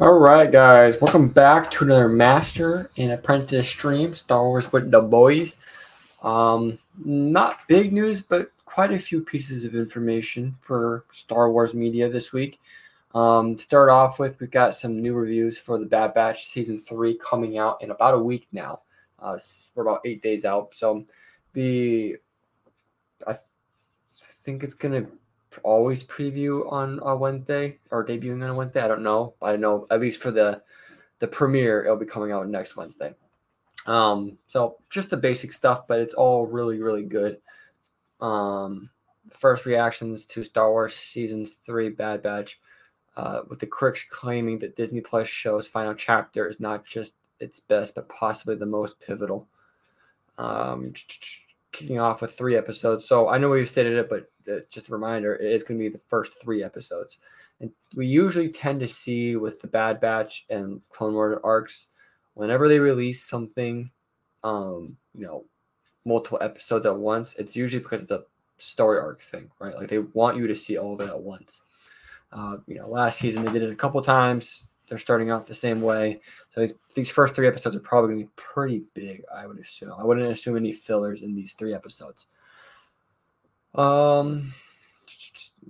All right, guys, welcome back to another Master and Apprentice stream, Star Wars with the boys. Um, not big news, but quite a few pieces of information for Star Wars media this week. Um, to start off with, we've got some new reviews for the Bad Batch season three coming out in about a week now. Uh, we're about eight days out, so be I think it's gonna always preview on a Wednesday or debuting on a Wednesday. I don't know. I know at least for the the premiere, it'll be coming out next Wednesday. Um, so just the basic stuff, but it's all really, really good. Um, first reactions to Star Wars season three, Bad Batch, uh, with the critics claiming that Disney Plus show's final chapter is not just its best, but possibly the most pivotal. Um, kicking off with three episodes. So I know we've stated it, but uh, just a reminder, it is going to be the first three episodes. And we usually tend to see with the Bad Batch and Clone Wars arcs, whenever they release something, um, you know, multiple episodes at once, it's usually because of the story arc thing, right? Like they want you to see all of it at once. Uh, you know, last season they did it a couple times. They're starting off the same way. So these, these first three episodes are probably going to be pretty big, I would assume. I wouldn't assume any fillers in these three episodes. Um,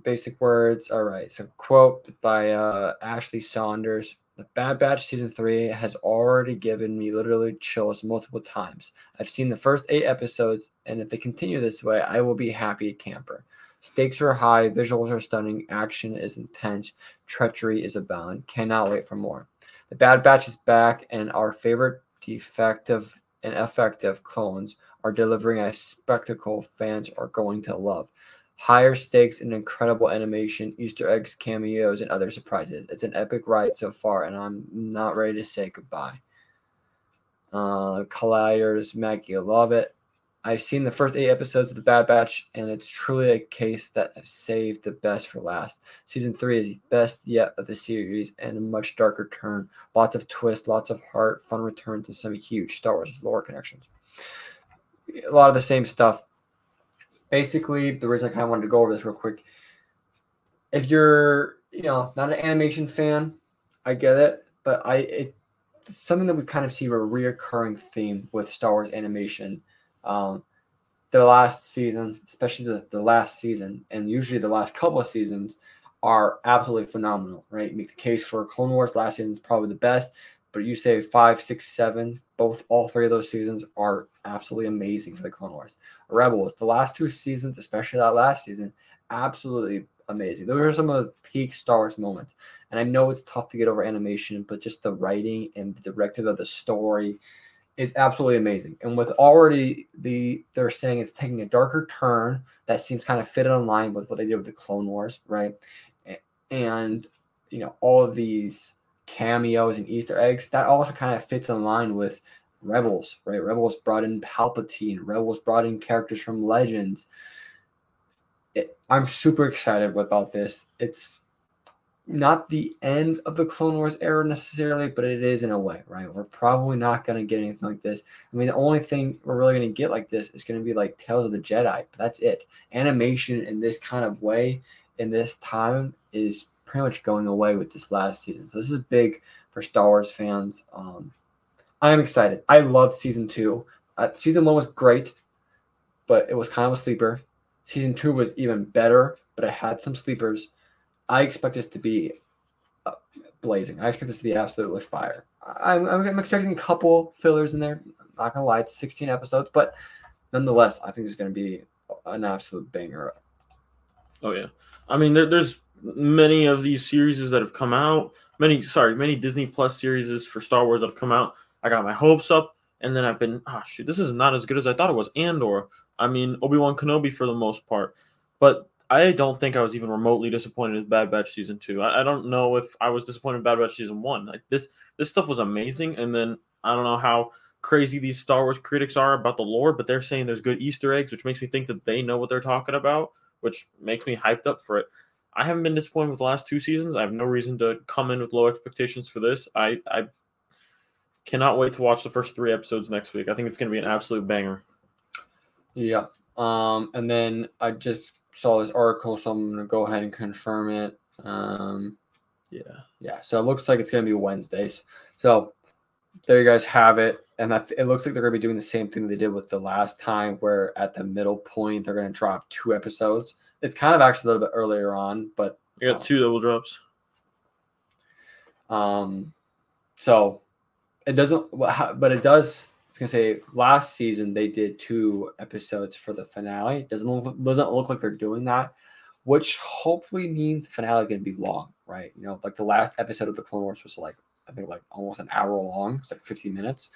basic words. All right. So, quote by uh, Ashley Saunders The Bad Batch season three has already given me literally chills multiple times. I've seen the first eight episodes, and if they continue this way, I will be happy camper. Stakes are high, visuals are stunning, action is intense, treachery is abound. Cannot wait for more. The Bad Batch is back, and our favorite defective and effective clones are delivering a spectacle fans are going to love. Higher stakes and incredible animation, Easter eggs, cameos, and other surprises. It's an epic ride so far, and I'm not ready to say goodbye. Uh, Colliders, Maggie, love it. I've seen the first eight episodes of The Bad Batch, and it's truly a case that saved the best for last. Season three is the best yet of the series, and a much darker turn. Lots of twists, lots of heart, fun returns, and some huge Star Wars lore connections. A lot of the same stuff. Basically, the reason I kind of wanted to go over this real quick. If you're, you know, not an animation fan, I get it, but I it, it's something that we kind of see a reoccurring theme with Star Wars animation um, the last season, especially the, the last season, and usually the last couple of seasons, are absolutely phenomenal, right? Make the case for Clone Wars last season is probably the best, but you say five, six, seven, both all three of those seasons are absolutely amazing for the Clone Wars. Rebels, the last two seasons, especially that last season, absolutely amazing. Those are some of the peak Star Wars moments. And I know it's tough to get over animation, but just the writing and the directive of the story it's absolutely amazing. And with already the they're saying it's taking a darker turn that seems kind of fit in line with what they did with the Clone Wars, right? And you know, all of these cameos and Easter eggs, that also kind of fits in line with Rebels, right? Rebels brought in Palpatine, Rebels brought in characters from Legends. It, I'm super excited about this. It's not the end of the Clone Wars era necessarily, but it is in a way, right? We're probably not going to get anything like this. I mean, the only thing we're really going to get like this is going to be like Tales of the Jedi, but that's it. Animation in this kind of way in this time is pretty much going away with this last season. So this is big for Star Wars fans. Um, I'm excited. I love season two. Uh, season one was great, but it was kind of a sleeper. Season two was even better, but it had some sleepers I expect this to be uh, blazing. I expect this to be absolutely fire. I'm, I'm expecting a couple fillers in there. I'm not gonna lie, it's 16 episodes, but nonetheless, I think it's gonna be an absolute banger. Oh yeah, I mean there, there's many of these series that have come out. Many, sorry, many Disney Plus series for Star Wars that have come out. I got my hopes up, and then I've been, oh shoot, this is not as good as I thought it was. Andor, I mean Obi Wan Kenobi for the most part, but I don't think I was even remotely disappointed with Bad Batch season two. I, I don't know if I was disappointed Bad Batch season one. Like this, this stuff was amazing, and then I don't know how crazy these Star Wars critics are about the lore, but they're saying there's good Easter eggs, which makes me think that they know what they're talking about, which makes me hyped up for it. I haven't been disappointed with the last two seasons. I have no reason to come in with low expectations for this. I, I cannot wait to watch the first three episodes next week. I think it's going to be an absolute banger. Yeah. Um, and then I just saw this article, so I'm going to go ahead and confirm it. Um, Yeah. Yeah. So it looks like it's going to be Wednesdays. So there you guys have it. And that, it looks like they're going to be doing the same thing they did with the last time, where at the middle point, they're going to drop two episodes. It's kind of actually a little bit earlier on, but you got two double drops. Um, so it doesn't, but it does. I was gonna say last season they did two episodes for the finale. Doesn't look, doesn't look like they're doing that, which hopefully means the finale is gonna be long, right? You know, like the last episode of the Clone Wars was like I think like almost an hour long. It's like 50 minutes.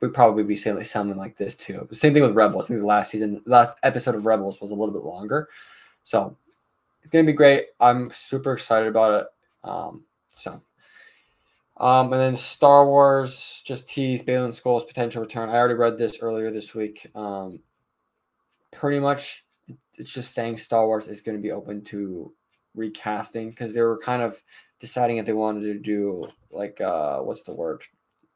We'd probably be saying like something like this too. Same thing with Rebels. I think the last season, last episode of Rebels was a little bit longer. So it's gonna be great. I'm super excited about it. Um, so um, and then Star Wars just teased Baylan Skoll's potential return. I already read this earlier this week. Um, pretty much, it's just saying Star Wars is going to be open to recasting because they were kind of deciding if they wanted to do like uh, what's the word?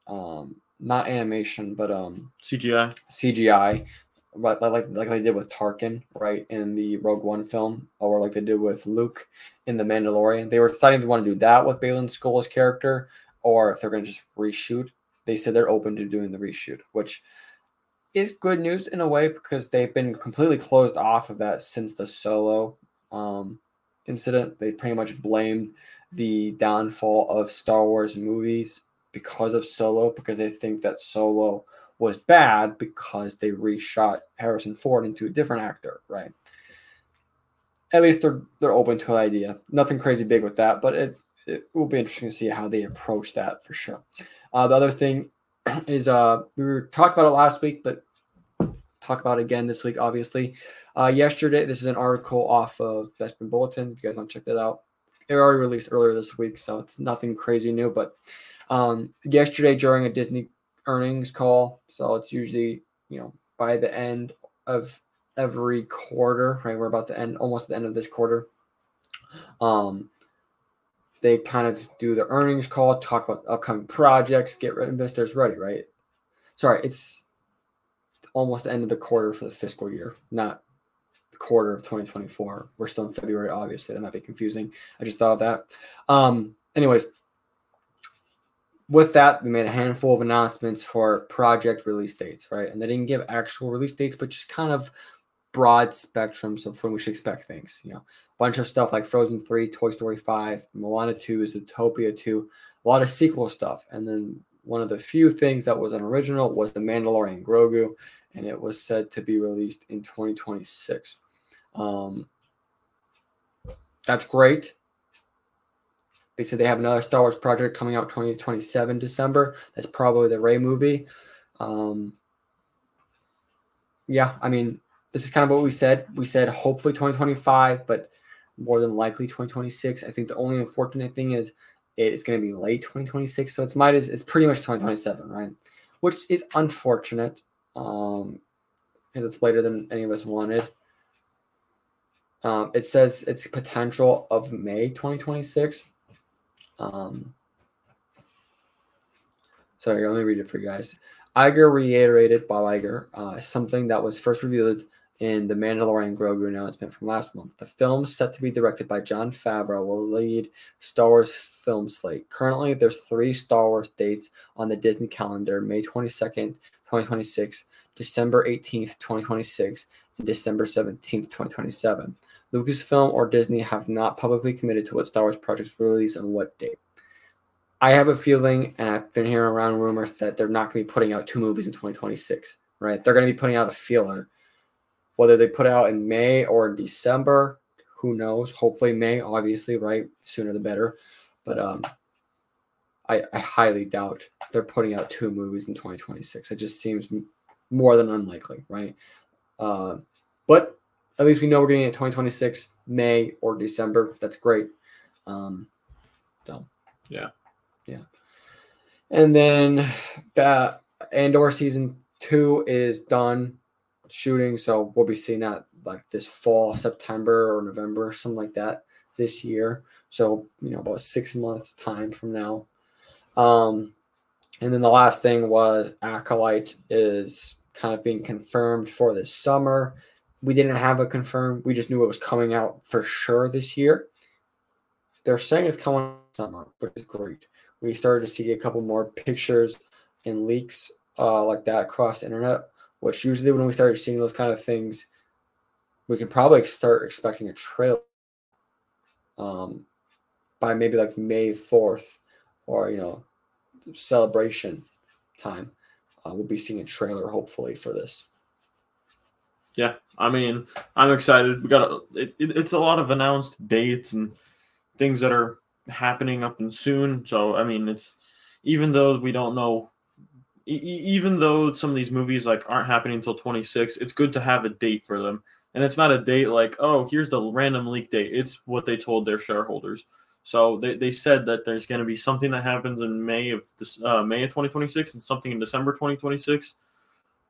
Um, not animation, but um, CGI. CGI, but like like they did with Tarkin, right, in the Rogue One film, or like they did with Luke in the Mandalorian. They were deciding if they want to do that with Baylan Skoll's character, or if they're going to just reshoot. They said they're open to doing the reshoot, which is good news in a way because they've been completely closed off of that since the Solo um, incident. They pretty much blamed the downfall of Star Wars movies because of Solo, because they think that Solo was bad because they reshot Harrison Ford into a different actor, right? At least they're they're open to an idea. Nothing crazy big with that, but it it will be interesting to see how they approach that for sure. Uh, the other thing is uh, we were talking about it last week, but talk about it again this week, obviously. Uh, yesterday, this is an article off of Bespin Bulletin. If you guys want to check that out, it already released earlier this week, so it's nothing crazy new. But um, yesterday, during a Disney earnings call, so it's usually you know by the end of every quarter, right? We're about the end, almost the end of this quarter. Um, they kind of do the earnings call, talk about upcoming projects, get investors ready, right? Sorry, it's almost the end of the quarter for the fiscal year, not the quarter of 2024. We're still in February, obviously. That might be confusing. I just thought of that. Um, anyways, with that, we made a handful of announcements for project release dates, right? And they didn't give actual release dates, but just kind of broad spectrums of when we should expect things. You know, bunch of stuff like Frozen 3, Toy Story 5, Moana 2, Zootopia 2, a lot of sequel stuff. And then one of the few things that was an original was The Mandalorian Grogu, and it was said to be released in 2026. Um, that's great. They said they have another Star Wars project coming out 2027 December. That's probably the Rey movie. Um, yeah, I mean, this is kind of what we said. We said hopefully 2025, but more than likely 2026. I think the only unfortunate thing is it's going to be late 2026, so it's might is it's pretty much 2027, right? Which is unfortunate um, because it's later than any of us wanted. Um, it says it's potential of May 2026. Um, sorry, let me read it for you guys. Iger reiterated, Bob Iger, uh, something that was first revealed in the Mandalorian Grogu announcement from last month. The film set to be directed by Jon Favreau will lead Star Wars film slate. Currently, there's three Star Wars dates on the Disney calendar: May 22nd, 2026, December 18th, 2026, and December 17th, 2027. Lucasfilm or Disney have not publicly committed to what Star Wars projects will release on what date. I have a feeling, and I've been hearing around rumors that they're not going to be putting out two movies in 2026. Right? They're going to be putting out a feeler whether they put out in May or in December, who knows? Hopefully May, obviously, right? Sooner the better. But um, I, I highly doubt they're putting out two movies in 2026. It just seems more than unlikely, right? Uh, but at least we know we're getting it 2026, May or December. That's great. Um, so yeah, yeah. And then that Andor season two is done shooting. So we'll be seeing that like this fall, September or November, something like that this year. So, you know, about six months time from now. Um, and then the last thing was Acolyte is kind of being confirmed for this summer. We didn't have a confirmed, we just knew it was coming out for sure this year. They're saying it's coming summer, which is great. We started to see a couple more pictures and leaks uh, like that across internet, which usually when we start seeing those kind of things, we can probably start expecting a trailer um, by maybe like May 4th or, you know, celebration time. Uh, we'll be seeing a trailer hopefully for this. Yeah, I mean, I'm excited. We got a, it, it's a lot of announced dates and things that are happening up and soon. So I mean, it's even though we don't know, even though some of these movies like aren't happening until 26, it's good to have a date for them. And it's not a date like, oh, here's the random leak date. It's what they told their shareholders. So they, they said that there's going to be something that happens in May of this, uh, May of 2026 and something in December 2026.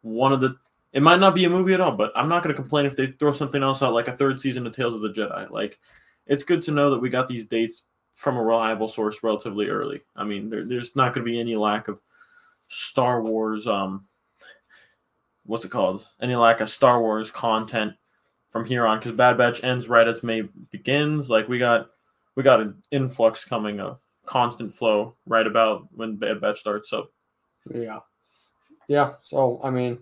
One of the it might not be a movie at all, but I'm not going to complain if they throw something else out, like a third season of Tales of the Jedi. Like, it's good to know that we got these dates from a reliable source relatively early. I mean, there, there's not going to be any lack of Star Wars. Um, what's it called? Any lack of Star Wars content from here on because Bad Batch ends right as May begins. Like we got, we got an influx coming, a constant flow right about when Bad Batch starts. So, yeah, yeah. So I mean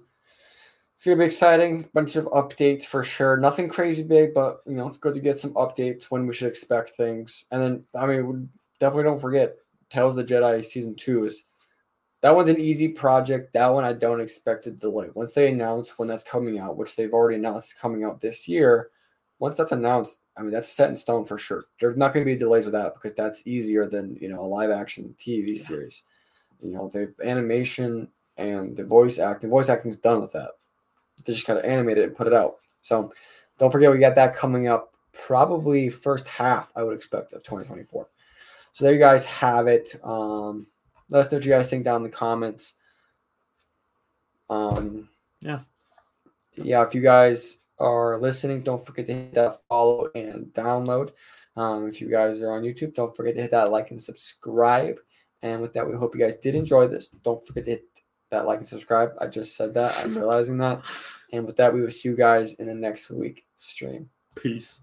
it's gonna be exciting. Bunch of updates for sure. Nothing crazy big, but you know it's good to get some updates when we should expect things. And then I mean, definitely don't forget Tales of the Jedi season two is that one's an easy project. That one I don't expect a delay. Once they announce when that's coming out, which they've already announced coming out this year, once that's announced, I mean that's set in stone for sure. There's not going to be delays with that because that's easier than you know a live action TV yeah. series. You know the animation and the voice acting. Voice acting's done with that they just kind of animate it and put it out. So don't forget we got that coming up probably first half I would expect of 2024. So there you guys have it. Um, let us know what you guys think down in the comments. Um, yeah, yeah. If you guys are listening, don't forget to hit that follow and download. Um, if you guys are on YouTube, don't forget to hit that like and subscribe. And with that, we hope you guys did enjoy this. Don't forget to hit that like and subscribe. I just said that. I'm realizing that. And with that, we will see you guys in the next week stream. Peace.